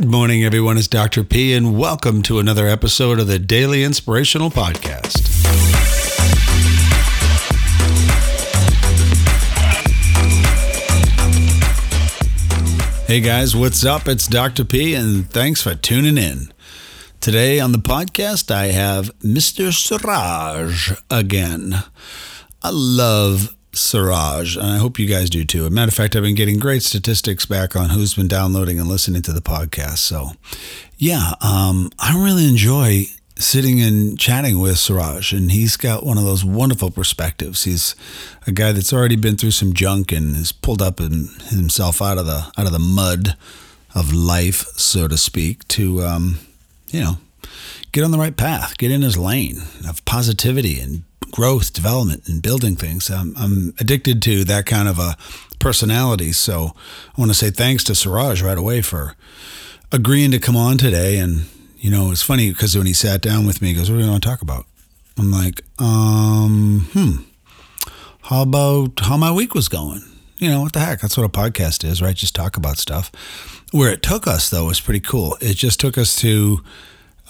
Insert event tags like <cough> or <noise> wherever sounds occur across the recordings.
Good morning, everyone. It's Dr. P, and welcome to another episode of the Daily Inspirational Podcast. Hey guys, what's up? It's Dr. P, and thanks for tuning in. Today on the podcast, I have Mr. Siraj again. I love Siraj, and I hope you guys do too. As a matter of fact, I've been getting great statistics back on who's been downloading and listening to the podcast. So, yeah, um, I really enjoy sitting and chatting with Siraj, and he's got one of those wonderful perspectives. He's a guy that's already been through some junk and has pulled up in, himself out of the out of the mud of life, so to speak, to um, you know get on the right path, get in his lane of positivity and growth, development, and building things. I'm, I'm addicted to that kind of a personality. So I want to say thanks to Siraj right away for agreeing to come on today. And, you know, it's funny because when he sat down with me, he goes, What do you want to talk about? I'm like, um, hmm, how about how my week was going? You know, what the heck? That's what a podcast is, right? Just talk about stuff. Where it took us, though, was pretty cool. It just took us to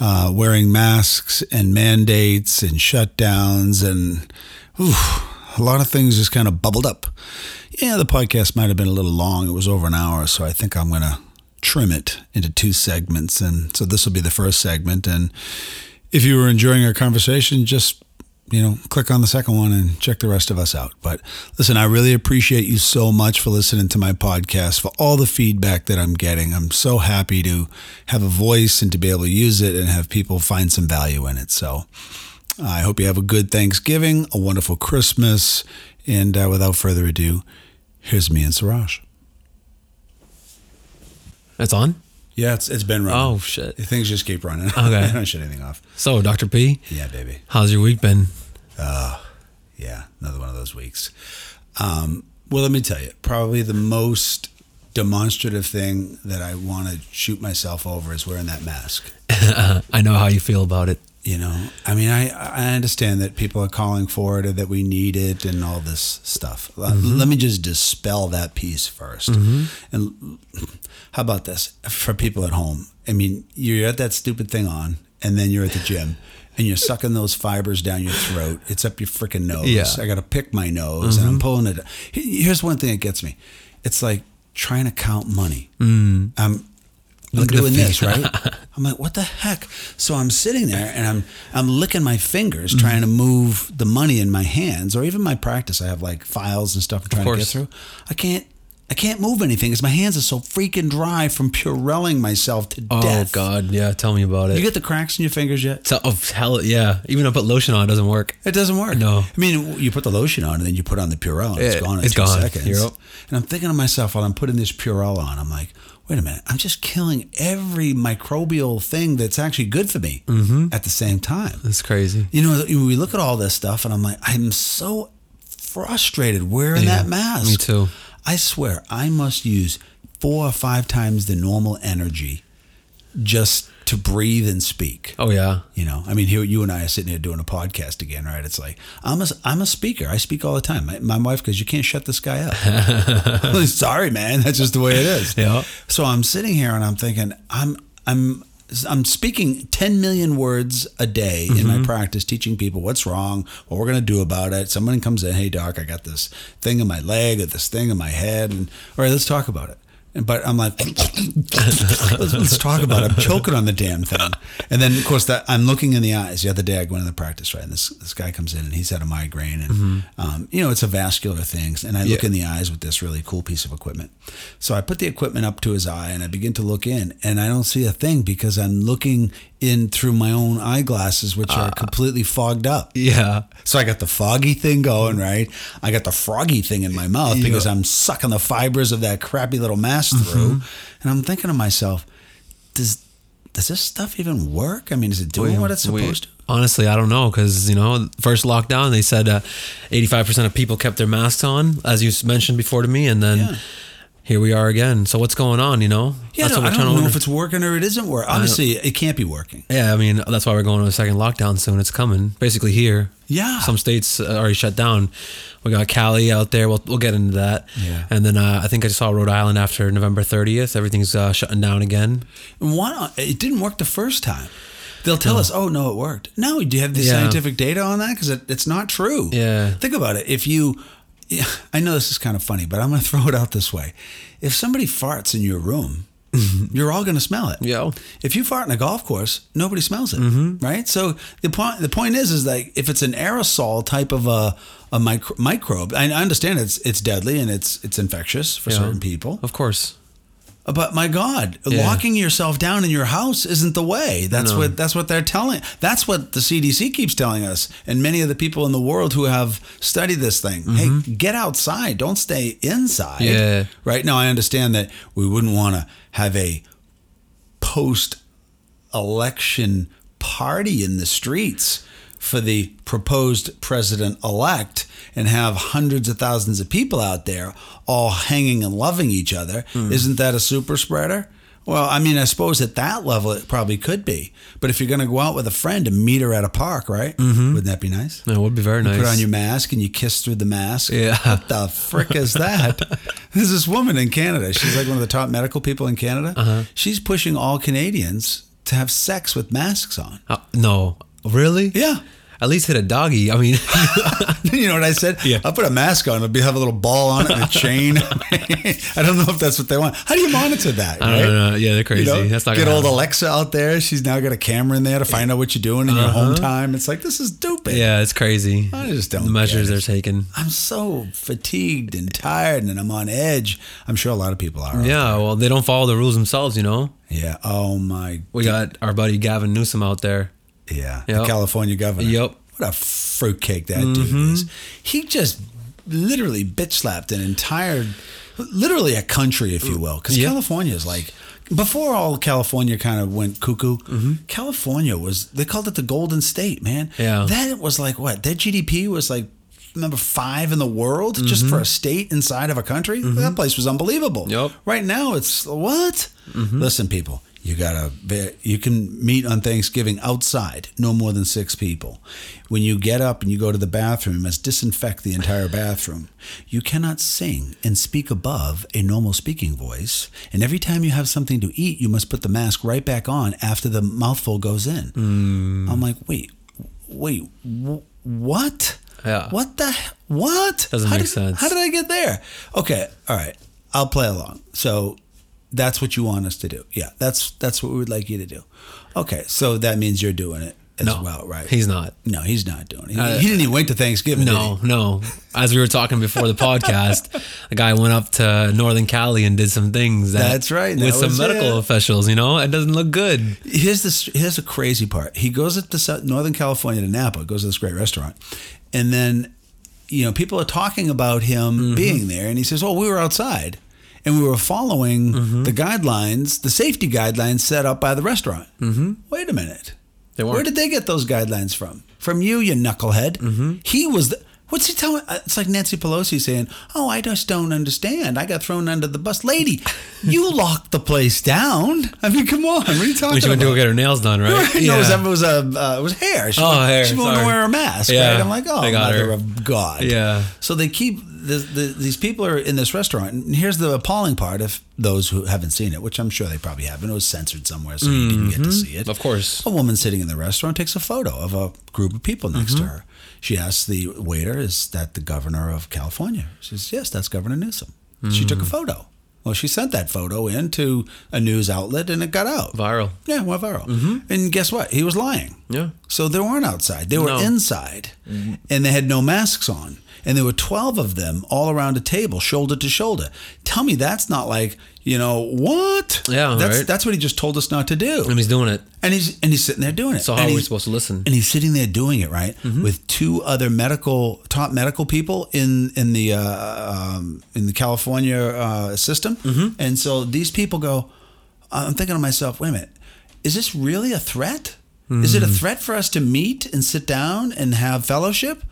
uh, wearing masks and mandates and shutdowns and a lot of things just kind of bubbled up. Yeah, the podcast might have been a little long. It was over an hour, so I think I'm going to trim it into two segments. And so this will be the first segment. And if you were enjoying our conversation, just you know, click on the second one and check the rest of us out. But listen, I really appreciate you so much for listening to my podcast, for all the feedback that I'm getting. I'm so happy to have a voice and to be able to use it and have people find some value in it. So I hope you have a good Thanksgiving, a wonderful Christmas. And uh, without further ado, here's me and Siraj. That's on? Yeah, it's, it's been running. Oh, shit. Things just keep running. <laughs> Okay. I don't shut anything off. So, Dr. P, Yeah, baby. how's your week been? Uh, yeah, another one of those weeks. Um, well, let me tell you, probably the most demonstrative thing that I want to shoot myself over is wearing that mask. <laughs> I know how you feel about it. You know, I mean, I, I understand that people are calling for it or that we need it and all this stuff. Let- mm-hmm. Let me just dispel that piece 1st mm-hmm. And how about this for people at home? I mean, you're at that stupid thing on, and then you're at the gym. And you're sucking those fibers down your throat. It's up your freaking nose. Yeah. I got to pick my nose, and I'm pulling it. Here's one thing that gets me. It's like trying to count money. I'm I'm the doing this, right? <laughs> I'm like, what the heck? So I'm sitting there and I'm I'm licking my fingers trying to move the money in my hands, or even my practice. I have like files and stuff I'm trying to get through. I can't I can't move anything because my hands are so freaking dry from purelling myself to Oh, death. Oh God. Yeah, tell me about it. You get the cracks in your fingers yet? so, oh, hell, yeah. Even if I put lotion on, it doesn't work. It doesn't work. No. I mean, you put the lotion on and then you put on the Purell and it's gone in it's two gone. seconds. And I'm thinking to myself while I'm putting this Purell on, I'm like, wait a minute, I'm just killing every microbial thing that's actually good for me Mm-hmm. at the same time. It's crazy. You know, we look at all this stuff and I'm like, I'm so frustrated wearing Yeah, that mask. me too. I swear, I must use four or five times the normal energy just to breathe and speak. Oh, yeah. You know, I mean, here you and I are sitting here doing a podcast again, right? It's like I'm a I'm a speaker. I speak all the time. My, my wife goes, "You can't shut this guy up." <laughs> <laughs> Sorry, man. That's just the way it is. Yeah. So I'm sitting here and I'm thinking, I'm I'm I'm speaking 10 million words a day in my mm-hmm. practice, teaching people what's wrong, what we're going to do about it. Someone comes in, hey, doc, I got this thing in my leg or this thing in my head. And all right, let's talk about it. But I'm like, let's, let's talk about it. I'm choking on the damn thing. And then, of course, that I'm looking in the eyes. The other day, I went in the practice, right? And this, this guy comes in and he's had a migraine. And, um, you know, it's a vascular thing. And I look Yeah. in the eyes with this really cool piece of equipment. So I put the equipment up to his eye and I begin to look in. And I don't see a thing because I'm looking in through my own eyeglasses, which are completely fogged up. Yeah. So I got the foggy thing going, right? I got the froggy thing in my mouth Yeah. because I'm sucking the fibers of that crappy little mask through. And I'm thinking to myself, does does this stuff even work? I mean, is it doing what it's supposed to? Honestly, I don't know because you know, first lockdown they said uh, eighty-five percent of people kept their masks on, as you mentioned before to me, and then Yeah. Here we are again. So what's going on? You know? Yeah, That's no, what I don't know wonder. if it's working or it isn't working. Obviously, it can't be working. Yeah, I mean that's why we're going to a second lockdown soon. It's coming, basically here. Yeah. some states already shut down. We got Cali out there. We'll we'll get into that. Yeah. and then uh, I think I saw Rhode Island after November 30th. Everything's uh, shutting down again. Why not? It didn't work the first time. They'll tell us, "Oh no, it worked." No, do you have the Yeah. scientific data on that? Because it, it's not true. Yeah. Think about it. If you, yeah, I know this is kind of funny, but I'm going <laughs> to throw it out this way: if somebody farts in your room, <laughs> you're all going to smell it. Yeah. If you fart in a golf course, nobody smells it, Mm-hmm. right? So the point the point is is like if it's an aerosol type of a a micro, microbe, I I understand it's it's deadly and it's it's infectious for Yeah. certain people. Of course. But my God, Yeah. locking yourself down in your house isn't the way. That's No. what that's what they're telling. That's what the CDC keeps telling us, and many of the people in the world who have studied this thing. Hey, get outside. Don't stay inside. Mm-hmm. Yeah. Right now, I understand that we wouldn't want to have a post-election party in the streets for the proposed president elect and have hundreds of thousands of people out there all hanging and loving each other. Isn't that a super spreader? Well, I mean, I suppose at that level it probably could be. But if you're going to go out with a friend and meet her at a park, right? Wouldn't that be nice? That would be very nice. Put on your mask and you kiss through the mask. Yeah. What the frick is that? <laughs> There's this woman in Canada. She's like one of the top medical people in Canada. Uh-huh. She's pushing all Canadians to have sex with masks on. Uh, no, really? Yeah. At least hit a doggy. I mean, <laughs> you know what I said? Yeah. I'll put a mask on. It'll be have a little ball on it and a chain. <laughs> <laughs> I don't know if that's what they want. How do you monitor that? I right? don't know. Yeah, they're crazy. You know, That's not get old happen. Alexa out there. She's now got a camera in there to find out what you're doing in your home uh-huh. time. It's like this is stupid. yeah, it's crazy. I just don't The measures they're taking. I'm so fatigued and tired, and I'm on edge. I'm sure a lot of people are. Yeah, well, they don't follow the rules themselves, you know. Yeah. Oh my. We got our buddy Gavin Newsom out there. Yeah. Yep. The California governor. Yep. What a fruitcake that Mm-hmm. dude is. He just literally bitch slapped an entire, literally a country, if you will, because Yep. California is like. Before all California kind of went cuckoo, Mm-hmm. California was they called it the Golden State, man. Yeah. That was like what? Their GDP was like number five in the world just for a state inside of a country. That place was unbelievable. Mm-hmm. Yep. Right now it's what? Listen, people, you gotta be- you can meet on Thanksgiving outside, no more than six people. When you get up and you go to the bathroom, you must disinfect the entire bathroom. You cannot sing and speak above a normal speaking voice. And every time you have something to eat, you must put the mask right back on after the mouthful goes in. Mm. I'm like, wait, wait, wh- what? Yeah. What the? What? Doesn't How make did- sense. How did I get there? Okay, all right. I'll play along. So that's what you want us to do. Yeah, that's that's what we would like you to do. Okay, so that means you're doing it as No, well, right? He's not. no, he's not doing it. He, Uh, he didn't even wait to Thanksgiving. No, no. As we were talking before the podcast, the guy went up to Northern Cali and did some things. That, That's right, that With some medical it. officials, you know, it doesn't look good. Here's the here's the crazy part. He goes up to Northern California to Napa, goes to this great restaurant, and then you know people are talking about him Mm-hmm. being there, and he says, "Oh, we were outside." And we were following Mm-hmm. the guidelines, the safety guidelines set up by the restaurant. Mm-hmm. Wait a minute. They weren't. Where did they get those guidelines from? From you, you knucklehead. Mm-hmm. He was the. What's he telling? uh, It's like Nancy Pelosi saying, "Oh, I just don't understand. I got thrown under the bus, lady. <laughs> You locked the place down. I mean, come on. What are you talking We should about?" Went to go get her nails done, right? Right? No, it was, it was a uh, it was hair. She, Oh, hair, She wanted to wear a mask. Yeah, right? I'm like, oh, got mother her. of God. Yeah. So they keep the, the, these people are in this restaurant, and here's the appalling part: if those who haven't seen it, which I'm sure they probably haven't, it was censored somewhere, so you didn't get to see it. Mm-hmm. Of course. A woman sitting in the restaurant takes a photo of a group of people next Mm-hmm. to her. She asks the waiter, "Is that the governor of California?" She says, "Yes, that's Governor Newsom." She Mm. took a photo. Well, she sent that photo in to a news outlet, and it got out. Viral. Yeah, went viral. And guess what? He was lying. Yeah. So they weren't outside; they were No. inside, and they had no masks on. And there were twelve of them all around a table, shoulder to shoulder. Tell me that's not like you know what? Yeah, that's right. that's what he just told us not to do. And he's doing it. And he's and he's sitting there doing it. So and how are we supposed to listen? And he's sitting there doing it right with two other medical top medical people in in the uh, um, in the California uh, system. And so these people go. I'm thinking to myself, wait a minute, is this really a threat? Is it a threat for us to meet and sit down and have fellowship?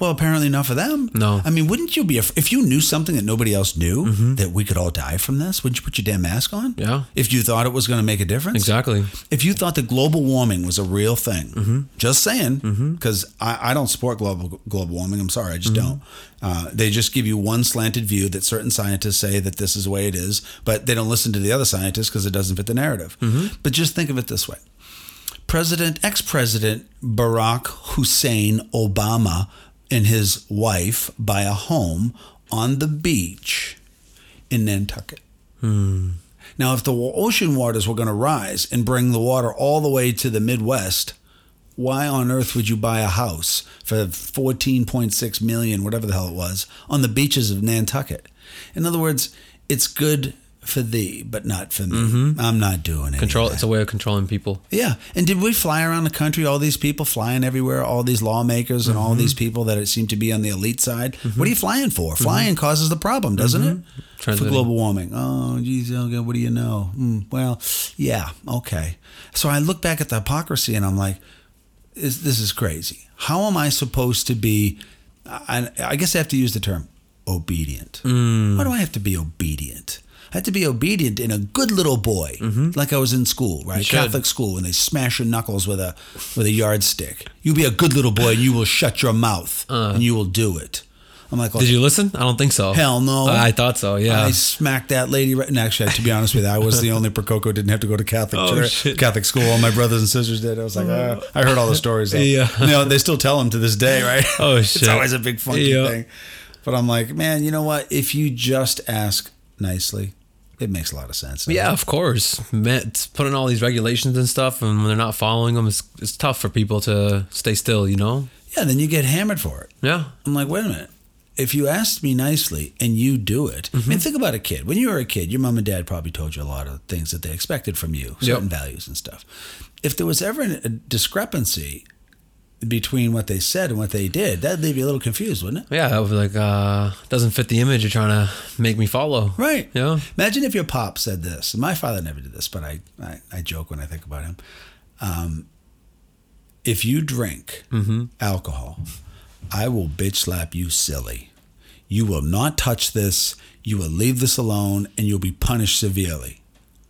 Well, apparently not for them. No. I mean, wouldn't you be, af- if you knew something that nobody else knew, that we could all die from this, wouldn't you put your damn mask on? Yeah. If you thought it was going to make a difference? Exactly. If you thought that global warming was a real thing, Mm-hmm. just saying, because I, I don't support global global warming. I'm sorry, I just Mm-hmm. don't. Uh, they just give you one slanted view that certain scientists say that this is the way it is, but they don't listen to the other scientists because it doesn't fit the narrative. Mm-hmm. But just think of it this way: President, ex-president Barack Hussein Obama and his wife buy a home on the beach in Nantucket. Hmm. Now, if the ocean waters were going to rise and bring the water all the way to the Midwest, why on earth would you buy a house for 14.6 million, whatever the hell it was, on the beaches of Nantucket? In other words, it's good for thee, but not for me. I'm not doing it. Mm-hmm. Control. It's a way of controlling people. Yeah. And did we fly around the country, all these people flying everywhere, all these lawmakers and all Mm-hmm. these people that it seem to be on the elite side? What are you flying for? Flying causes the problem, doesn't it? For Mm-hmm. Transmitting. global warming. Oh, geez, okay, what do you know? Hmm, well, yeah, okay. So I look back at the hypocrisy and I'm like, this, this is crazy. How am I supposed to be? I, I guess I have to use the term obedient. Mm. Why do I have to be obedient? I have to be obedient in a good little boy, like I was in school, right? Mm-hmm. Catholic school, when they smash your knuckles with a with a yardstick. You be a good little boy, and you will shut your mouth, and you will do it. I'm like, Uh. Did you listen? I don't think so. Hell no. I thought so. Yeah. I smacked that lady right. And actually, to be honest with you, I was the only Prococo didn't have to go to Catholic <laughs> Oh, church, shit. Catholic school. All my brothers and sisters did. I was like, ah. I heard all the stories. Though. Yeah. you know, they still tell them to this day, right? <laughs> Oh, shit. it's always a big funky Yeah. thing. But I'm like, man, you know what? If you just ask nicely, it makes a lot of sense. Yeah, of course. It's putting all these regulations and stuff, and when they're not following them, it's, it's tough for people to stay still. You know? Yeah. Then you get hammered for it. Yeah. I'm like, wait a minute. If you asked me nicely and you do it, I Mm-hmm. mean, think about a kid. When you were a kid, your mom and dad probably told you a lot of things that they expected from you, certain values and stuff. If there was ever a discrepancy between what they said and what they did, that'd leave you a little confused, wouldn't it? Yeah. I was like, uh, doesn't fit the image you're trying to make me follow. Right. Yeah. Imagine if your pop said this. My father never did this, but I, I, I joke when I think about him. Um, if you drink alcohol, I will bitch slap you silly. You will not touch this. You will leave this alone and you'll be punished severely.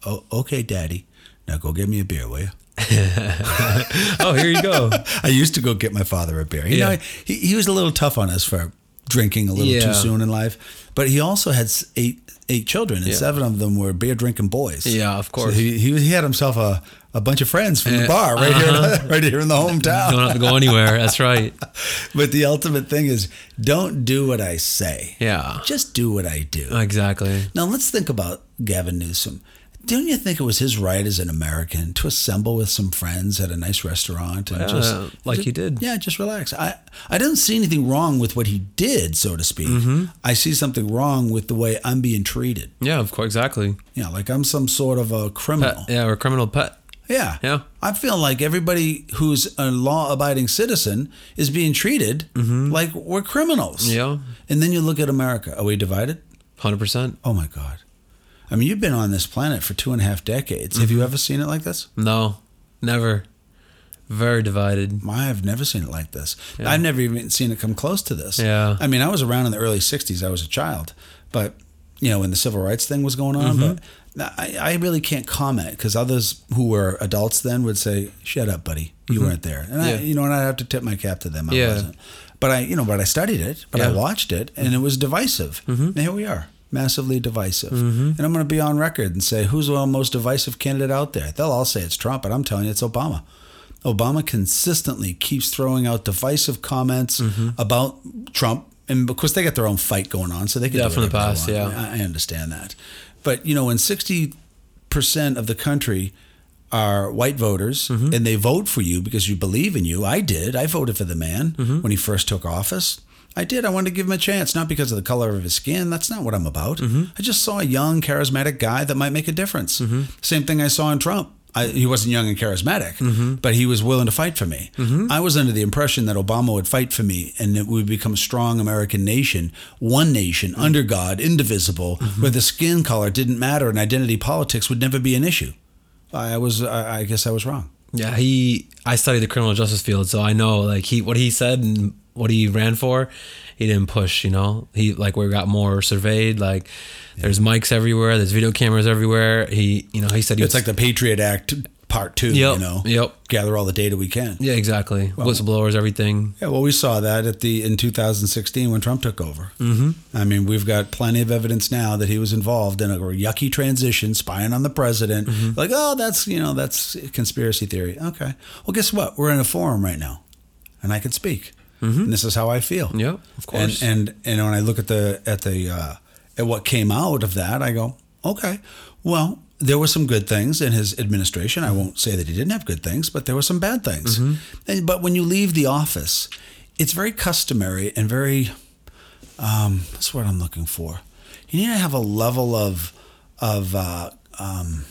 Oh, okay, daddy. Now go get me a beer, will you? <laughs> Oh, here you go. I used to go get my father a beer. You Yeah. know, he, he was a little tough on us for drinking a little Yeah. too soon in life, but he also had eight eight children, and Yeah. seven of them were beer drinking boys. Yeah, of So course. he, he he had himself a, a bunch of friends from the bar right here, uh-huh. <laughs> right here in the hometown. Don't have to go anywhere. That's right. <laughs> But the ultimate thing is, don't do what I say. Yeah. Just do what I do. Exactly. Now let's think about Gavin Newsom. Don't you think it was his right as an American to assemble with some friends at a nice restaurant and Yeah, just like he did. Yeah, just relax. I I didn't see anything wrong with what he did, so to speak. Mm-hmm. I see something wrong with the way I'm being treated. Yeah, of course. Exactly. Yeah, like I'm some sort of a Pet, criminal. yeah, we're a criminal pet. Yeah. Yeah. I feel like everybody who's a law abiding citizen is being treated like we're criminals. Mm-hmm. Yeah. And then you look at America. Are we divided? 100%. Oh my God. I mean, you've been on this planet for two and a half decades. Have Mm-hmm. you ever seen it like this? No, never. Very divided. I've never seen it like this. Yeah. I've never even seen it come close to this. Yeah. I mean, I was around in the early 60s. I was a child. But, you know, when the civil rights thing was going on, Mm-hmm. but I, I really can't comment because others who were adults then would say, shut up, buddy. You weren't there. And, I, Mm-hmm. Yeah. you know, and I have to tip my cap to them. I Yeah. wasn't. But I, you know, but I studied it, but I Yeah. Mm-hmm. watched it, and it was divisive. And here we are, massively divisive. And I'm going to be on record and say, who's the most divisive candidate out there? They'll all say it's Trump, but I'm telling you, it's Obama. Obama consistently keeps throwing out divisive comments Mm-hmm. about Trump, and of course they got their own fight going on, so they can Yeah, do from the past, yeah. I I understand that, but you know, when sixty percent of the country are white voters Mm-hmm. and they vote for you because you believe in you. I did. I voted for the man Mm-hmm. when he first took office. I did. I wanted to give him a chance, not because of the color of his skin. That's not what I'm about. Mm-hmm. I just saw a young, charismatic guy that might make a difference. Same thing I saw in Trump. I, he wasn't young and charismatic, Mm-hmm. but he was willing to fight for me. I was under the impression that Obama would fight for me and that we would become a strong American nation, one nation, Mm-hmm. under God, indivisible, where the skin color didn't matter and identity politics would never be an issue. I was, I, I guess I was wrong. Yeah, he. I studied the criminal justice field, so I know like he what he said and what he ran for, he didn't push. You know, he like we got more surveyed. Like there's mics everywhere, there's video cameras everywhere. He, you know, he said he It's like the Patriot Act part two. Yep, You know, yep. gather all the data we can. yeah, exactly. Whistleblowers, everything. Yeah, well, we saw that at the in 2016 when Trump took over. Mm-hmm. I mean, we've got plenty of evidence now that he was involved in a yucky transition, spying on the president. Like, oh, that's you know, that's conspiracy theory. Okay, well, guess what? We're in a forum right now, and I can speak. And this is how I feel. Yep, of course. And and and when I look at the at the uh, at what came out of that, I go, okay, well, there were some good things in his administration. I won't say that he didn't have good things, but there were some bad things. And, but when you leave the office, it's very customary and very um, that's what I'm looking for. You need to have a level of of uh, um,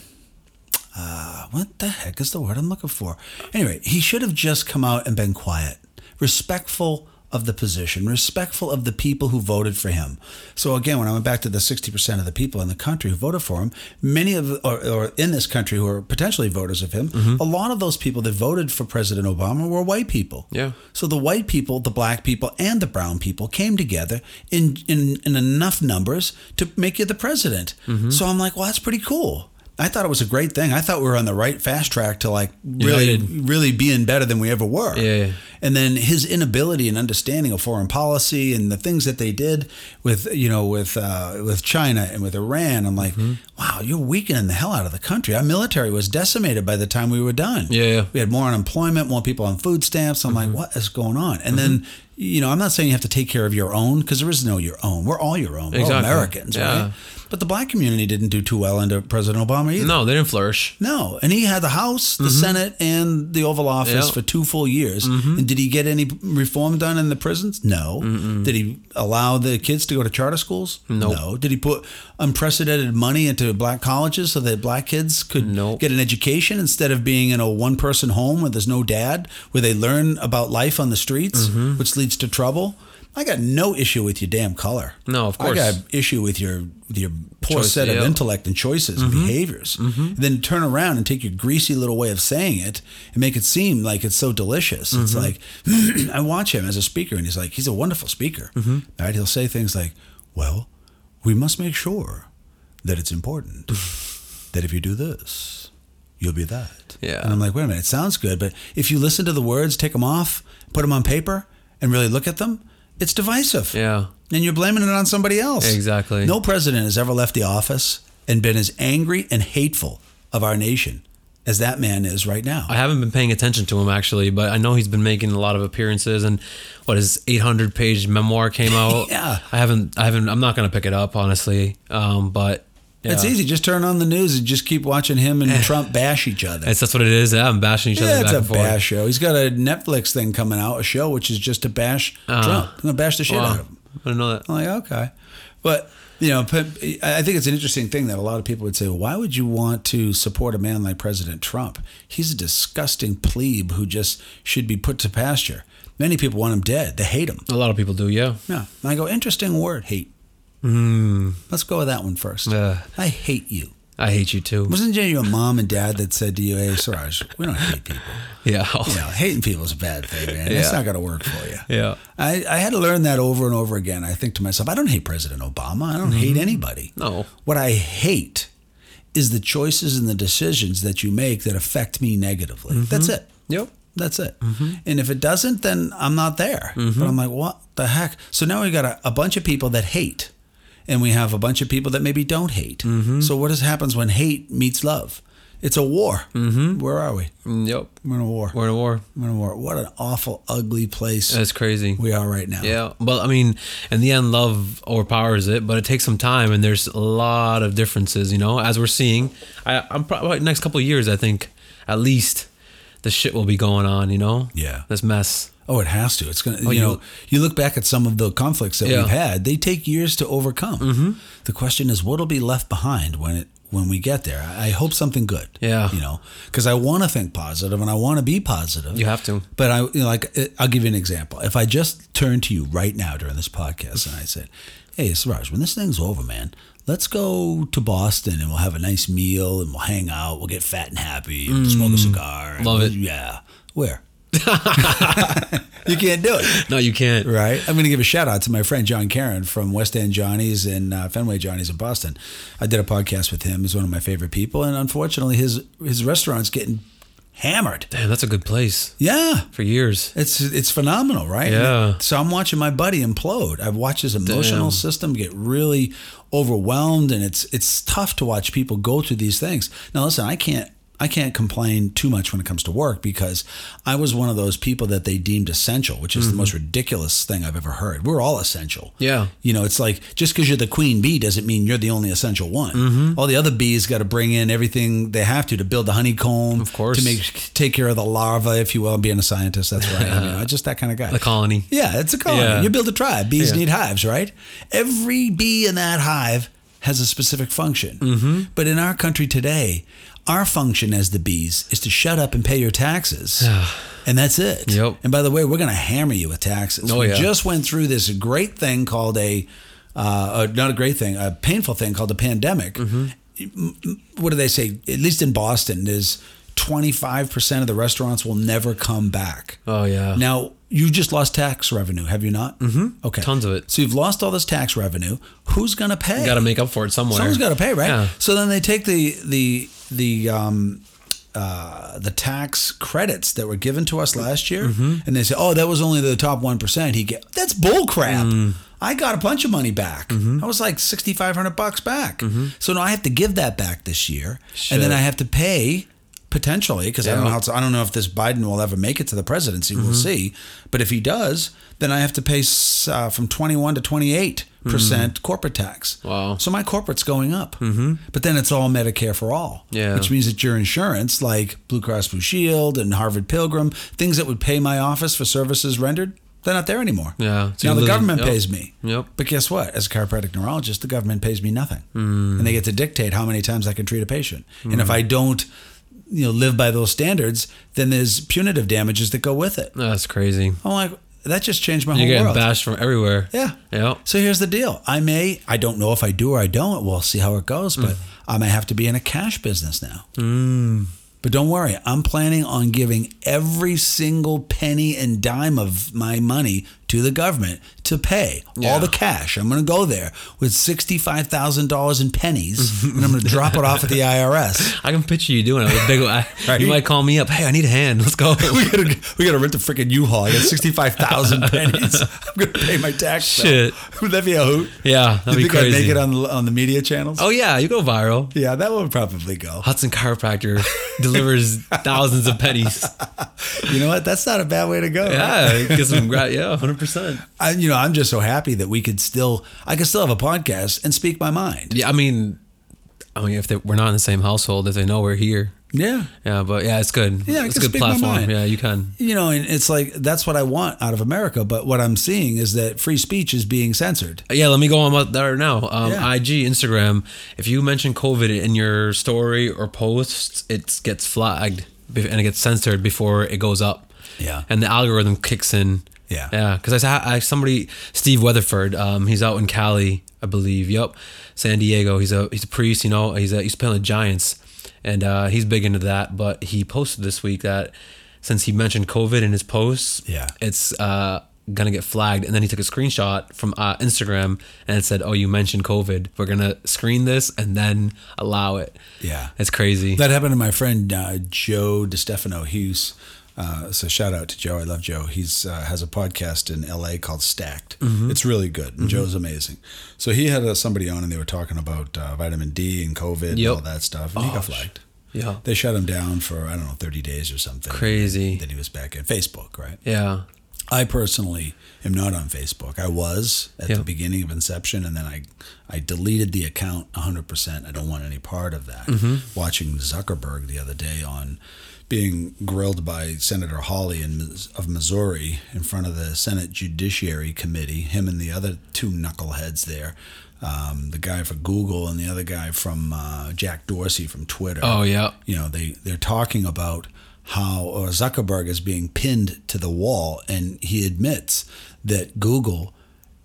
uh, what the heck is the word I'm looking for? Anyway, he should have just come out and been quiet, respectful of the position, respectful of the people who voted for him. So again, when I went back to the 60% of the people in the country who voted for him, many of or, or in this country who are potentially voters of him, mm-hmm. a lot of those people that voted for President Obama were white people. Yeah. So the white people, the black people, and the brown people came together in in, in enough numbers to make you the president. Mm-hmm. So I'm like, well, that's pretty cool. I thought it was a great thing. I thought we were on the right fast track to like really, United. really being better than we ever were. Yeah. And then his inability and understanding of foreign policy and the things that they did with you know with uh, with China and with Iran, I'm like, Mm-hmm. wow, you're weakening the hell out of the country. Our military was decimated by the time we were done. Yeah, yeah. we had more unemployment, more people on food stamps. I'm Mm-hmm. like, what is going on? And then you know, I'm not saying you have to take care of your own because there is no your own. We're all your own. We're all Exactly. Americans, Yeah. right? But the black community didn't do too well under President Obama either. No, they didn't flourish. No, and he had the House, the Senate, and the Oval Office Mm-hmm. Mm-hmm. for two full years. Did he get any reform done in the prisons? No. Did he allow the kids to go to charter schools? Nope. No. Did he put unprecedented money into black colleges so that black kids could Nope. get an education instead of being in a one-person home where there's no dad, where they learn about life on the streets, Mm-hmm. which leads to trouble? I got no issue with your damn color. No, of course. I got issue with your your poor Choice, set of yeah. intellect and choices and mm-hmm. behaviors. And then turn around and take your greasy little way of saying it and make it seem like it's so delicious. It's mm-hmm. like <clears throat> I watch him as a speaker and he's like he's a wonderful speaker. Right? He'll say things like, "Well, we must make sure that it's important <laughs> that if you do this, you'll be that." Yeah. And I'm like, "Wait a minute, it sounds good, but if you listen to the words, take them off, put them on paper and really look at them, it's divisive." Yeah. and you're blaming it on somebody else. Exactly. No president has ever left the office and been as angry and hateful of our nation as that man is right now. I haven't been paying attention to him actually, but I know he's been making a lot of appearances and what his 800 page memoir came <laughs> out. Yeah. I haven't I haven't I'm not going to pick it up honestly. Um but yeah. It's easy. Just turn on the news and just keep watching him and <laughs> Trump bash each other. It's that's what it is. Yeah, I'm bashing each yeah, other it's back a and forth. bash show. He's got a Netflix thing coming out, a show which is just to bash Trump. I'm gonna bash the shit Uh, Wow. out of him. I know that. I'm like, okay. But, you know, I think it's an interesting thing that a lot of people would say, well, why would you want to support a man like President Trump? He's a disgusting plebe who just should be put to pasture. Many people want him dead. They hate him. A lot of people do, yeah. Yeah. And I go, interesting word, hate. Hmm. Let's go with that one first. Uh, I hate you. I hate you too. Wasn't it your mom and dad that said to you, hey, Siraj, we don't hate people. <laughs> Yeah. You know, hating people is a bad thing, man. It's Yeah. not going to work for you. Yeah. I, I had to learn that over and over again. I think to myself, I don't hate President Obama. I don't hate mm-hmm. anybody. No. What I hate is the choices and the decisions that you make that affect me negatively. Mm-hmm. That's it. Yep. That's it. Mm-hmm. And if it doesn't, then I'm not there. But I'm like, what the heck? So now we got a, a bunch of people that hate, and we have a bunch of people that maybe don't hate. So what is, happens when hate meets love? It's a war. Mm-hmm. Where are we? Yep. We're in a war. We're in a war. We're in a war. What an awful, ugly place That's crazy. we are right now. Yeah, but I mean, in the end, love overpowers it. But it takes some time, and there's a lot of differences. You know, as we're seeing, I, I'm probably next couple of years. I think at least the shit will be going on. You know, Yeah. this mess. Oh, it has to. It's gonna. you you- know, you look back at some of the conflicts that Yeah. we've had; they take years to overcome. Mm-hmm. The question is, what'll be left behind when it when we get there? I hope something good. Yeah. You know, because I want to think positive and I want to be positive. You have to. But I, you know, like, uh, I'll give you an example. If I just turned to you right now during this podcast and I said, "Hey, Siraj, when this thing's over, man." Let's go to Boston and we'll have a nice meal and we'll hang out. We'll get fat and happy and smoke a cigar. Mm. love we'll- it. Yeah. Where? <laughs> you can't do it. No, you can't. Right. I'm going to give a shout out to my friend John Karen from West End Johnny's and uh, Fenway Johnny's in Boston. I did a podcast with him. He's one of my favorite people, and unfortunately, his his restaurant's getting hammered. Damn, that's a good place Yeah. for years. It's it's phenomenal, right? Yeah. So I'm watching my buddy implode. I've watched his emotional Damn. system get really overwhelmed, and it's it's tough to watch people go through these things. Now, listen, I can't I can't complain too much when it comes to work because I was one of those people that they deemed essential, which is the most ridiculous thing I've ever heard. We're all essential. Mm-hmm. Yeah. You know, it's like just because you're the queen bee doesn't mean you're the only essential one. Mm-hmm. All the other bees got to bring in everything they have to to build the honeycomb, Of course. to make take care of the larva, if you will. Being a scientist, that's right. I mean, I'm just that kind of guy. The colony. Yeah, it's a colony. Yeah. You build a tribe. Bees Yeah. need hives, right? Every bee in that hive has a specific function. Mm-hmm. But in our country today, our function as the bees is to shut up and pay your taxes. <sighs> and that's it. Yep. And by the way, we're going to hammer you with taxes. Oh, we yeah. just went through this great thing called a, uh, uh, not a great thing, a painful thing called a pandemic. Mm-hmm. What do they say? At least in Boston, is 25% of the restaurants will never come back. Oh yeah. Now, you just lost tax revenue, have you not? Mm-hmm. Okay. Tons of it. So you've lost all this tax revenue. Who's going to pay? Got to make up for it somewhere. Someone's got to pay, right? Yeah. So then they take the the the um uh, the tax credits that were given to us last year, Mm-hmm. and they say, "Oh, that was only the top one percent." He get that's bull crap. Mm. I got a bunch of money back. Mm-hmm. I was like sixty five hundred bucks back. So now I have to give that back this year, and then I have to pay potentially because I don't know how it's, I don't know if this Biden will ever make it to the presidency. Mm-hmm. We'll see. But if he does, then I have to pay uh, from twenty one to twenty eight percent corporate tax. Mm. Wow. So my corporate's going up. Mm-hmm. But then it's all Medicare for all. Yeah. Which means that your insurance, like Blue Cross Blue Shield and Harvard Pilgrim, things that would pay my office for services rendered, they're not there anymore. Yeah. So now the lose- government yep. pays me. Yep. But guess what? As a chiropractic neurologist, the government pays me nothing. Hmm. And they get to dictate how many times I can treat a patient. And if I don't, you know, live by those standards, then there's punitive damages that go with it. That's crazy. I'm like, that just changed my You're whole getting world. bashed from everywhere. Yeah. Yep. So here's the deal. I may, I don't know if I do or I don't. We'll see how it goes, but Mm. I may have to be in a cash business now. But don't worry, I'm planning on giving every single penny and dime of my money to the government to pay Yeah. all the cash. I'm going to go there with $65,000 in pennies and I'm going to drop it off at the IRS. <laughs> I can picture you doing it with big. I, <laughs> Right. You might call me up. Hey, I need a hand. Let's go. <laughs> we gotta gotta rent a freaking U-Haul. I got sixty five thousand pennies. I'm gonna pay my tax. bill. Shit. Would that be a hoot? yeah, that'd you be think I'd crazy. make it on the on the media channels? oh yeah, you go viral. Yeah, that would probably go. Hudson Chiropractor delivers thousands of pennies. You know what? That's not a bad way to go. Yeah, get some. Yeah, hundred percent. I, you know, I'm just so happy that we could still, I could still have a podcast and speak my mind. Yeah, I mean, I mean, if they, we're not in the same household, if they know we're here, Yeah. yeah. But yeah, it's good. Yeah, it's a good speak my mind. platform. Yeah, you can. You know, and it's like that's what I want out of America. But what I'm seeing is that free speech is being censored. Yeah, let me go on with that right now. Um, Yeah. IG, Instagram. If you mention COVID in your story or posts, it gets flagged and it gets censored before it goes up. Yeah. and the algorithm kicks in. Yeah. yeah. Because I, saw- I somebody Steve Weatherford. Um, he's out in Cali, I believe. Yep, San Diego. He's a he's a priest. You know, he's a, he's playing the Giants, and uh, he's big into that. But he posted this week that since he mentioned COVID in his posts, Yeah. it's uh, gonna get flagged. And then he took a screenshot from uh, Instagram and it said, "Oh, you mentioned COVID. We're gonna screen this and then allow it." Yeah. it's crazy. That happened to my friend uh, Joe DeStefano. He's uh, so shout out to Joe. I love Joe. He's uh, has a podcast in L.A. called Stacked. Mm-hmm. It's really good. And Joe's amazing. So he had uh, somebody on, and they were talking about uh, vitamin D and COVID and all that stuff. And he Oh, got flagged. yeah, They shut him down for I don't know thirty days or something. Crazy. Then he was back at Facebook, right? yeah, I personally am not on Facebook. I was at Yeah. the beginning of Inception, and then I, I deleted the account 100%. I don't want any part of that. Mm-hmm. Watching Zuckerberg the other day on being grilled by Senator Hawley in, of Missouri in front of the Senate Judiciary Committee, him and the other two knuckleheads there. Um, the guy for Google and the other guy from uh, Jack Dorsey from Twitter Oh yeah. you know they they're talking about how uh, Zuckerberg is being pinned to the wall, and he admits that Google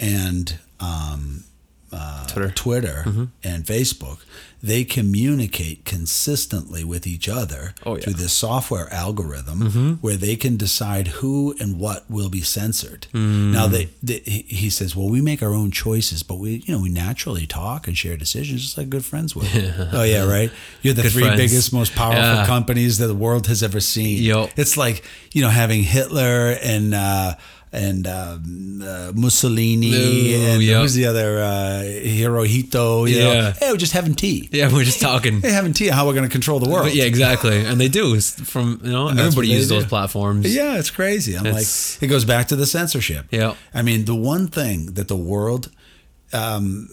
and um, uh, Twitter. Twitter and Facebook, they communicate consistently with each other Oh, yeah. through this software algorithm where they can decide who and what will be censored. Now, they, they, he says, well, we make our own choices, but we, you know, we naturally talk and share decisions just like good friends would. <laughs> oh, yeah, right? You're the Good three friends. biggest, most powerful Yeah. companies that the world has ever seen. Yup. It's like, you know, having Hitler and, uh, and um, uh, Mussolini Ooh, and yup. who's the other uh, Hirohito? You know, Yeah. hey, we're just having tea. Yeah, we're just talking. Hey, having tea. How we're going to control the world? But yeah, exactly. And they do it's from you know everybody uses those platforms. Yeah, it's crazy. I'm It's- like, it goes back to the censorship. Yeah. I mean, the one thing that the world um,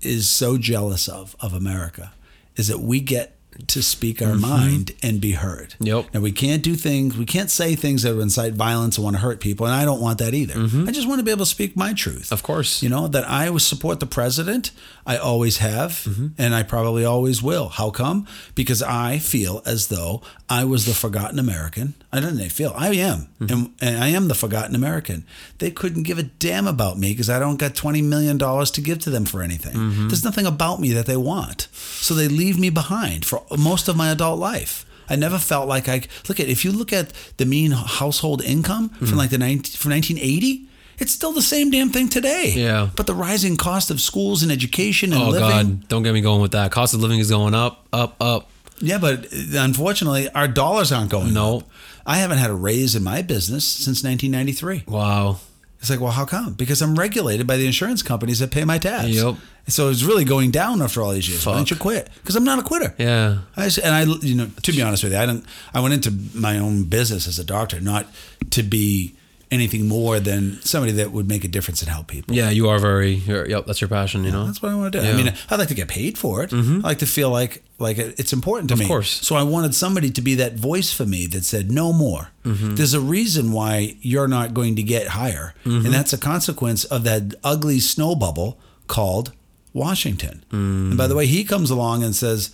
is so jealous of of America is that we get to speak our mind and be heard. Mm-hmm. Yep. And we can't do things, we can't say things that would incite violence and want to hurt people. And I don't want that either. I just want to be able to speak my truth. Mm-hmm. Of course. You know, that I would support the president. I always have, Mm-hmm. and I probably always will. How come? Because I feel as though I was the forgotten American. I don't know, feel. I am. Mm-hmm. And, and I am the forgotten American. They couldn't give a damn about me because I don't got $20 million to give to them for anything. Mm-hmm. There's nothing about me that they want. So they leave me behind for most of my adult life. I never felt like I look at if you look at the mean household income Mm-hmm. from like the 19, from 1980, it's still the same damn thing today. Yeah. But the rising cost of schools and education and Oh living. God, don't get me going with that. Cost of living is going up, up, up. Yeah, but uh, unfortunately, our dollars aren't going No. up. I haven't had a raise in my business since 1993. Wow. It's like, well, how come? Because I'm regulated by the insurance companies that pay my tabs. Yep. So it's really going down after all these years. Why don't you quit? Because I'm not a quitter. Yeah. I just, and I, you know, to be honest with you, I don't. I went into my own business as a doctor, not to be anything more than somebody that would make a difference and help people. Yeah, you are very. Yep, that's your passion. You know. That's what I want to do. I mean, I'd like to get paid for it. I like to feel like like it's important to Of me. Of course. So I wanted somebody to be that voice for me that said, "No more." Mm-hmm. There's a reason why you're not going to get higher, Mm-hmm. and that's a consequence of that ugly snow bubble called Washington. And by the way, he comes along and says.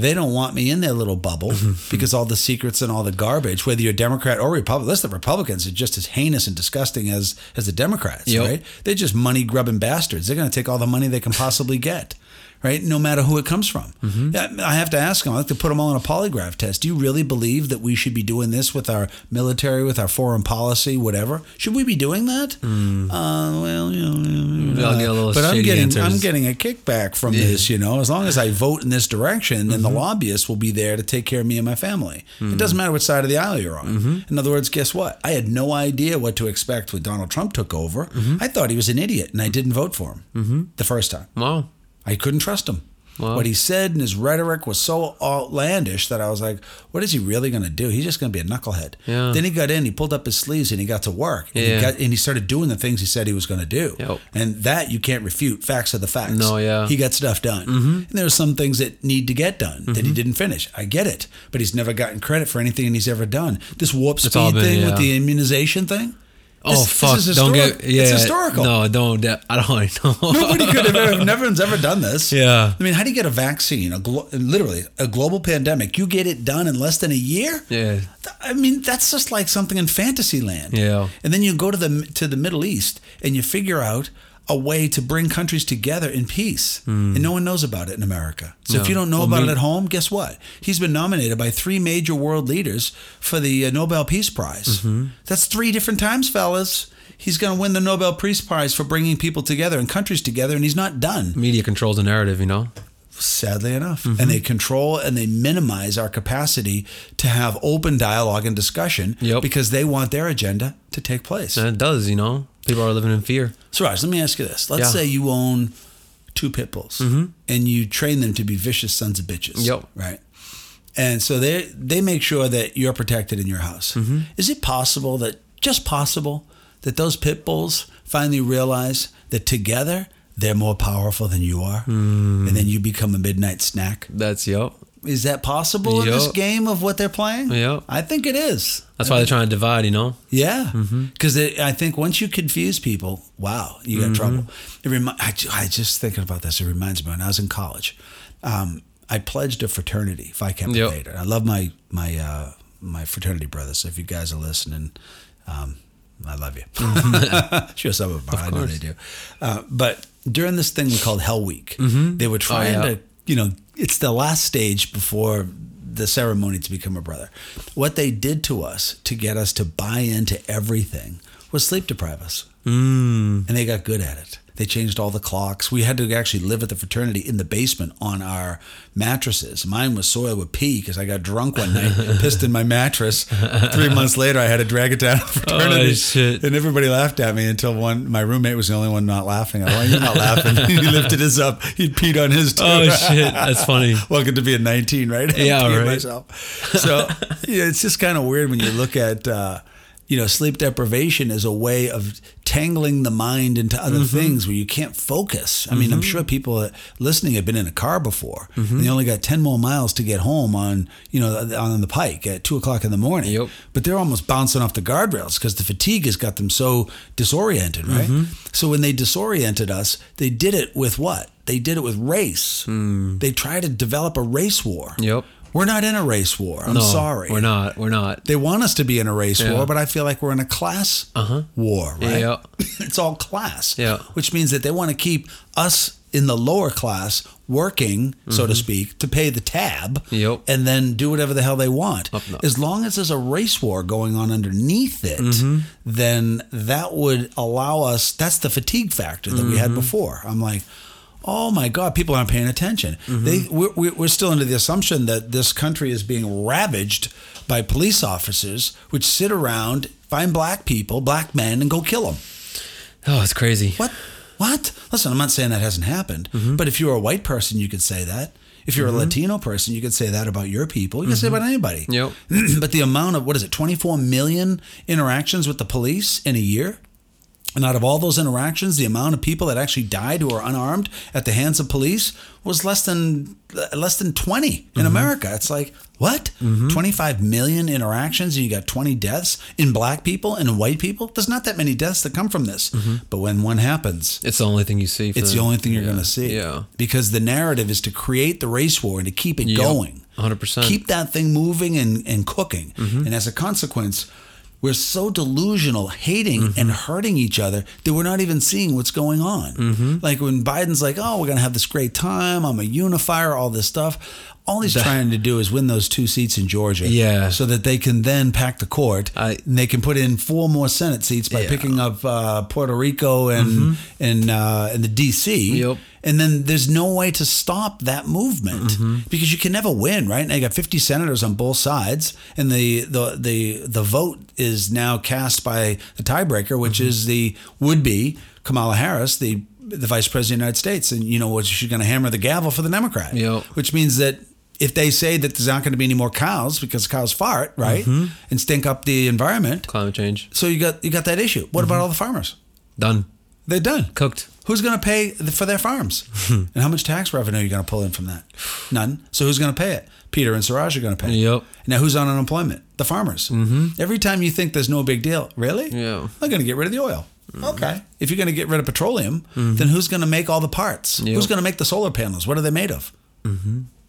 They don't want me in their little bubble <laughs> <laughs> because all the secrets and all the garbage, whether you're Democrat or Republican, listen, the Republicans are just as heinous and disgusting as as the Democrats, Yep. right? They're just money grubbing bastards. They're going to take all the money they can possibly get, right? No matter who it comes from. Mm-hmm. I have to ask them. I like to put them all on a polygraph test. Do you really believe that we should be doing this with our military, with our foreign policy, whatever? Should we be doing that? Uh, well, I'll get a little but I'm getting answers. I'm getting a kickback from this. You know, as long as I vote in this direction, then the mm-hmm. lobbyists will be there to take care of me and my family. It mm-hmm. doesn't matter which side of the aisle you're on. Mm-hmm. In other words, guess what? I had no idea what to expect when Donald Trump took over. I thought he was an idiot, and I didn't vote for him the first time. Wow. I couldn't trust him. Wow. What he said and his rhetoric was so outlandish that I was like, what is he really going to do? He's just going to be a knucklehead. Yeah. Then he got in, he pulled up his sleeves and he got to work. And, Yeah. he, got, and he started doing the things he said he was going to do. Yep. And that you can't refute. Facts are the facts. No, yeah. He got stuff done. Mm-hmm. And there are some things that need to get done that he didn't finish. I get it. But he's never gotten credit for anything he's ever done. This warp speed been- thing with the immunization thing. Oh This- this fuck! is don't get. Yeah. It's historical. No, don't. I don't <laughs> know. Nobody could have ever, never one's ever done this. Yeah. I mean, how do you get a vaccine? A glo- literally a global pandemic. You get it done in less than a year. Yeah. I mean, that's just like something in fantasy land. Yeah. And then you go to the to the Middle East and you figure out a way to bring countries together in peace. And no one knows about it in America. So if Hmm. You don't know Well, about me- it at home, guess what? He's been nominated by three major world leaders for the uh, Nobel Peace Prize. Mm-hmm. That's three different times, fellas. He's going to win the Nobel Peace Prize for bringing people together and countries together, and he's not done Media controls the narrative. You know. sadly enough. Mm-hmm. And they control and they minimize our capacity to have open dialogue and discussion Yep. because they want their agenda to take place. And it does. You know. People are living in fear. So, Raj, let me ask you this. Let's Yeah. say you own two pit bulls and you train them to be vicious sons of bitches. Mm-hmm. Yep. Right. And so they they make sure that you're protected in your house. Mm-hmm. Is it possible that just possible that those pit bulls finally realize that together they're more powerful than you are, Mm. and then you become a midnight snack? That's yep. Is that possible in this game of what they're playing? Yep. I think it is. That's why they're trying to divide. You know. Yeah, Mm-hmm. because I think once you confuse people, wow, you got trouble. It remi- I, I just thinking about this. It reminds me when I was in college, um, I pledged a fraternity, Phi Kappa Yep. Theta. I love my my uh, my fraternity brothers. So if you guys are listening, um, I love you. <laughs> sure, some of them are. I know they do. Uh, but during this thing called Hell Week, they were trying yeah. to, you know, it's the last stage before the ceremony to become a brother. What they did to us to get us to buy into everything was sleep deprive us. Mm. And they got good at it. They changed all the clocks. We had to actually live at the fraternity in the basement on our mattresses. Mine was soiled with pee because I got drunk one night, and <laughs> pissed in my mattress. Three months later, I had to drag it down to the fraternity. Oh, shit. And everybody laughed at me until one, my roommate was the only one not laughing. I'm like, you're not laughing. <laughs> he lifted his up. He'd peed on his too. Oh shit, that's funny. <laughs> Welcome to being 19, right? Yeah, right. Myself. So yeah, it's just kind of weird when you look at, uh, you know, sleep deprivation is a way of tangling the mind into other Mm-hmm. things where you can't focus. I mean, I'm sure people listening have been in a car before, Mm-hmm. and they only got 10 more miles to get home on, you know, on the pike at two o'clock in the morning. Yep. But they're almost bouncing off the guardrails because the fatigue has got them so disoriented, right? Mm-hmm. So when they disoriented us, they did it with what? They did it with race. They tried to develop a race war. Yep. We're not in a race war. I'm no, sorry. We're not. We're not. They want us to be in a race Yeah. war, but I feel like we're in a class war, right? Yeah. <laughs> it's all class. Yeah. Which means that they want to keep us in the lower class working, so to speak, to pay the tab Mm-hmm. Yep. and then do whatever the hell they want. Up, no. As long as there's a race war going on underneath it, Mm-hmm. then that would allow us, that's the fatigue factor that we Mm-hmm. had before. I'm like, Oh my God! People aren't paying attention. Mm-hmm. They we're, we're still under the assumption that this country is being ravaged by police officers, which sit around, find black people, black men, and go kill them. Oh, it's crazy. What? What? Listen, I'm not saying that hasn't happened, Mm-hmm. but if you're a white person, you could say that. If you're a Latino person, you could say that about your people. You can say about anybody. Mm-hmm. Yep. <clears throat> but the amount of what is it, 24 million interactions with the police in a year? And out of all those interactions, the amount of people that actually died who are unarmed at the hands of police was less than less than 20 in mm-hmm. America. It's like, what? Mm-hmm. 25 million interactions and you got 20 deaths in black people and in white people? There's not that many deaths that come from this. Mm-hmm. But when one happens, It's the only thing you see. For it's the them. only thing you're Yeah. going to see. Yeah. Because the narrative is to create the race war and to keep it Yep. going. 100%. Keep that thing moving and, and cooking. Mm-hmm. And as a consequence, we're so delusional, hating Mm-hmm. and hurting each other that we're not even seeing what's going on. Mm-hmm. Like when Biden's like, oh, we're going to have this great time. I'm a unifier, all this stuff. All he's trying to do is win those two seats in Georgia. Yeah. So that they can then pack the court I- and they can put in four more Senate seats by Yeah. Mm-hmm. picking up uh, Puerto Rico and and uh, and the DC. Yep. And then there's no way to stop that movement Mm-hmm. because you can never win, right? And you got 50 senators on both sides, and the the the the vote is now cast by the tiebreaker, which Mm-hmm. is the would be Kamala Harris, the the vice president of the United States, and you know what? She's going to hammer the gavel for the Democrat, Yep. which means that. If they say that there's not going to be any more cows because cows fart, right, Mm-hmm. and stink up the environment, Climate change. so you got you got that issue. What Mm-hmm. about all the farmers? Done. They're done. Cooked. Who's going to pay for their farms? <laughs> and how much tax revenue are you going to pull in from that? None. So who's going to pay it? Peter and Siraj are going to pay. Yep. Now who's on unemployment? The farmers. Mm-hmm. Every time you think there's no big deal, really? Yeah. I'm going to get rid of the oil. Okay. If you're going to get rid of petroleum, then who's going to make all the parts? Yep. Who's going to make the solar panels? What are they made of?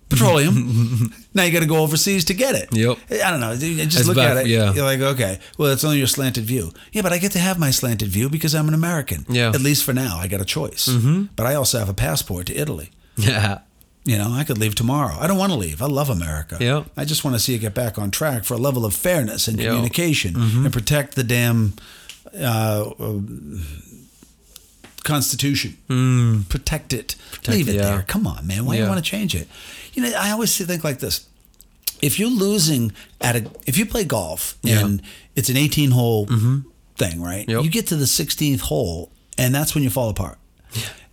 Petroleum. <laughs> now you got to go overseas to get it. Yep. I don't know. You just It's look back- at it. yeah. You're like, okay, well, it's only your slanted view. Yeah, but I get to have my slanted view because I'm an American. Yeah. At least for now, I got a choice. Mm-hmm. But I also have a passport to Italy. Yeah. You know, I could leave tomorrow. I don't want to leave. I love America. Yeah. I just want to see it get back on track for a level of fairness and communication Mm-hmm. and protect the damn uh, Constitution. Protect it. leave it Mm. yeah. there. Come on, man. Why do you want to change it? You know, I always think like this. If you're losing at a, if you play golf Yeah. and it's an 18 hole thing, right? Yep. You get to the 16th hole and that's when you fall apart.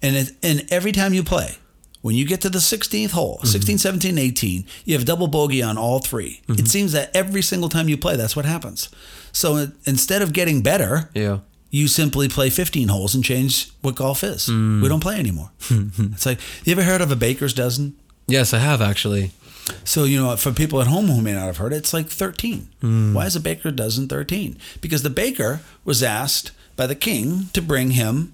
And it, and every time you play, when you get to the 16th hole, 16, 17, 18, you have double bogey on all 3 It seems that every single time you play, that's what happens. So instead of getting better, Yeah. You simply play 15 holes and change what golf is. Hmm. We don't play anymore. <laughs> it's like, you ever heard of a baker's dozen? Yes, I have actually. So, you know, for people at home who may not have heard it, it's like 13. Hmm. Why is a baker dozen 13? Because the baker was asked by the king to bring him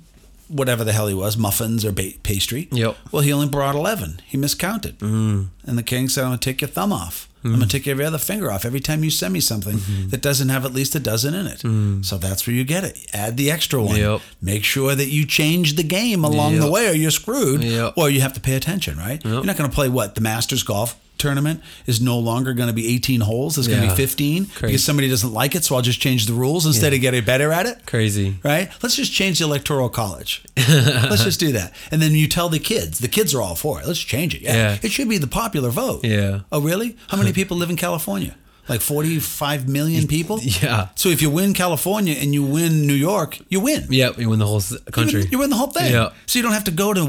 whatever the hell he was, muffins or ba- pastry. Yep. Well, he only brought 11. He miscounted. Hmm. And the king said, I'm going to take your thumb off. I'm gonna take every other finger off every time you send me something mm-hmm. that doesn't have at least a dozen in it. Mm. So that's where you get it. Add the extra one. Yep. Make sure that you change the game along the way, or you're screwed. Yep. Or you have to pay attention, right? You're not gonna play what the Masters golf tournament is no longer going to be 18 holes. It's going to Yeah. be 15 Crazy. because somebody doesn't like it. So I'll just change the rules instead of getting better at it Crazy. right? Let's just change the electoral college. <laughs> Let's just do that. And then you tell the kids. The kids are all for it. Let's change it. Yeah. Yeah. It should be the popular vote. Yeah. Oh, really? How many people live in California? Like 45 million people? <laughs> Yeah. So if you win California and you win New York, you win. Yep. You win the whole s- You country. win, you win the whole thing. Yeah. So you don't have to go to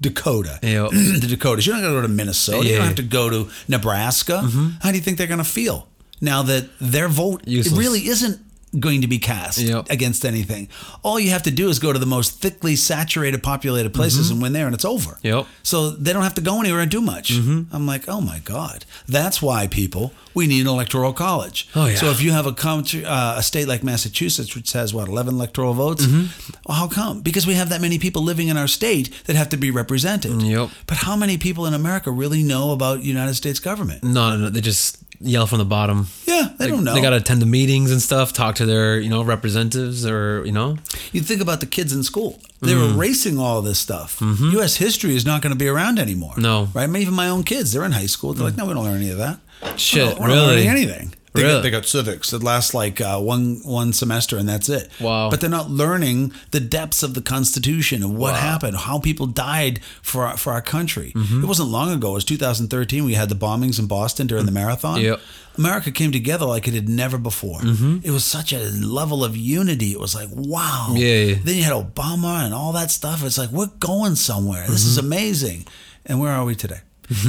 Dakota. Yeah. <clears throat> the Dakotas. You're not going to go to Minnesota. You Yeah. Mm-hmm. don't have to go to Nebraska. How do you think they're going to feel now that their vote really isn't going to be cast Yep. against anything? All you have to do is go to the most thickly saturated, populated places and win there, and it's over. Mm-hmm. Yep. Mm-hmm. So they don't have to go anywhere and do much. I'm like, oh my god, that's why people we need an electoral college. Oh, yeah. So if you have a country, uh, a state like Massachusetts, which has what 11 electoral votes, Mm-hmm. well, how come? Because we have that many people living in our state that have to be represented. Yep. But how many people in America really know about United States government? No, no, no, they just yell from the bottom. Yeah, they don't know. They got to attend the meetings and stuff, talk to their, you know, representatives or, you know. You think about the kids in school. They're Mm. erasing all this stuff. U.S. history is not going to be around anymore. Mm-hmm. No. Right? I mean, even my own kids, they're in high school. They're like, no, we don't learn any of that. Shit, not- we're not really? anything. They, Really? got, they got civics. It lasts like uh, one one semester, and that's it. Wow. But they're not learning the depths of the Constitution and what Wow. happened, how people died for our, for our country. Mm-hmm. It wasn't long ago. It was 2013. We had the bombings in Boston during the marathon. Mm. Yep. America came together like it had never before. It was such a level of unity. It was like, wow. Mm-hmm. Yeah, yeah. Then you had Obama and all that stuff. It's like, we're going somewhere. This Mm-hmm. is amazing. And where are we today?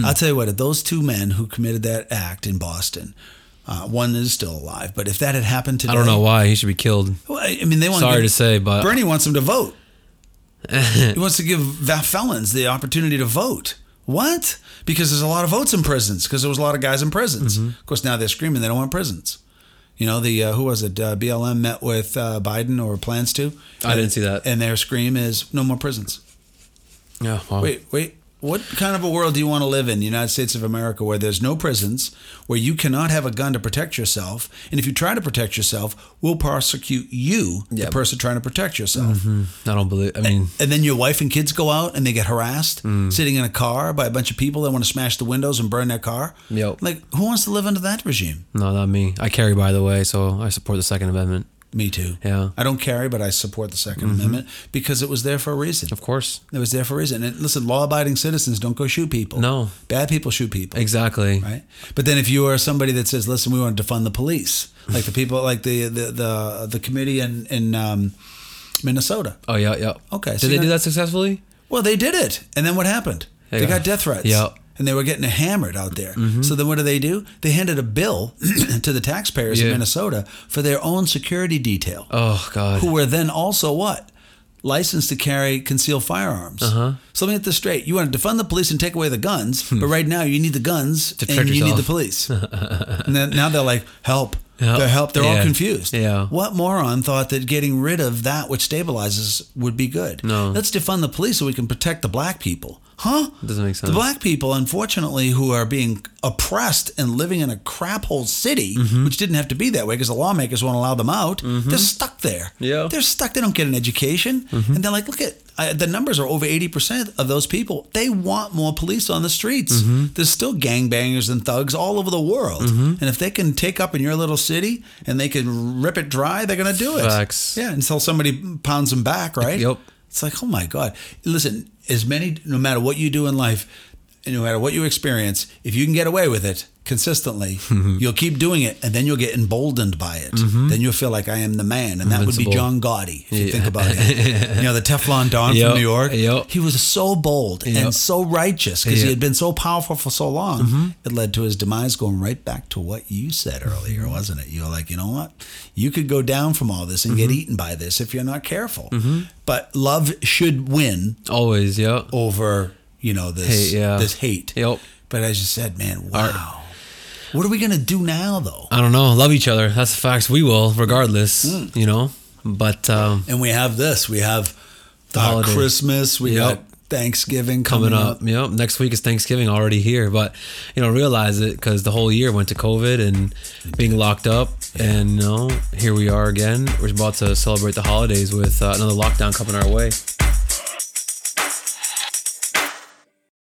I'll tell you what, if those two men who committed that act in Boston, uh, one is still alive, but if that had happened today, I don't know why he should be killed. Well, I mean, they want to Sorry give, to say, but Bernie wants them to vote. <laughs> he wants to give felons the opportunity to vote. What? Because there's a lot of votes in prisons. Because there was a lot of guys in prisons. Mm-hmm. Of course, now they're screaming they don't want prisons. You know, the uh, who was it? Uh, BLM met with uh, Biden or plans to. I didn't see that. And their scream is no more prisons. yeah, well, Wait, wait. What kind of a world do you want to live in, the United States of America, where there's no prisons, where you cannot have a gun to protect yourself, and if you try to protect yourself, we'll prosecute you, Yeah. the person trying to protect yourself. I don't believe. I mean, And then your wife and kids go out and they get harassed, Mm. sitting in a car by a bunch of people that want to smash the windows and burn their car. Yep. Like, who wants to live under that regime? no, not me. I carry, by the way, so I support the Second Amendment. Me too. Yeah. Mm-hmm. I don't carry, but I support the 2nd Amendment because it was there for a reason. Of course. It was there for a reason. And listen, law-abiding citizens don't go shoot people. No. bad people shoot people. Exactly. right? But then if you are somebody that says, "Listen, we want to defund the police," <sighs> like the people, like the the the, the committee in in um, Minnesota. Oh yeah, yeah. Okay, Did so they do that successfully? Well, they did it, and then what happened? They, They got, got- death threats. Yeah. And they were getting hammered out there. So then what do they do? They handed a bill <clears throat> to the taxpayers in Minnesota for their own security detail, Oh God. who were then also what? Licensed to carry concealed firearms. Uh-huh. So let me get this straight. You want to defund the police and take away the guns, but right now you need the guns To and you need the police. <laughs> and then now they're like, help. They're help. They're all confused. Yeah. What moron thought that getting rid of that which stabilizes would be good? No. Let's defund the police so we can protect the black people. Huh? Doesn't make sense. The black people, unfortunately, who are being oppressed and living in a crap hole city, Mm-hmm. which didn't have to be that way because the lawmakers won't allow them out, they're stuck there. Yeah. Mm-hmm. They're stuck. They don't get an education. And they're like, look at I, the numbers are over 80% of those people. They want more police on the streets. Mm-hmm. There's still gangbangers and thugs all over the world. And if they can take up in your little city and they can rip it dry, they're going to do it. Facts. Yeah, until somebody pounds them back, right? Yep. It's like, oh my God. Listen, as many, no matter what you do in life, and no matter what you experience, if you can get away with it consistently, you'll keep doing it, and then you'll get emboldened by it. Then you'll feel like I am the man, and that would be John Gotti. If you Yeah. think about it, <laughs> you know the Teflon Don Yep, from New York. yep. He was so bold and so righteous because he had been so powerful for so long. Mm-hmm. It led to his demise. Going right back to what you said earlier, wasn't it? You were like, you know what? You could go down from all this and Mm-hmm. get eaten by this if you're not careful. But love should win Always. Yeah. over you know this Hate, yeah. this hate. Yep. But as you said, man, wow. What are we gonna do now though? I don't know. Love each other. That's the facts. We will, regardless. Mm. You know. But um, And we have this. We have The uh. Christmas. We Yep. got Thanksgiving coming up. Yep. Next week is Thanksgiving already here, but you know, realize it because the whole year went to COVID and being locked up, and you know, here we are again. We're about to celebrate the holidays with uh, another lockdown coming our way.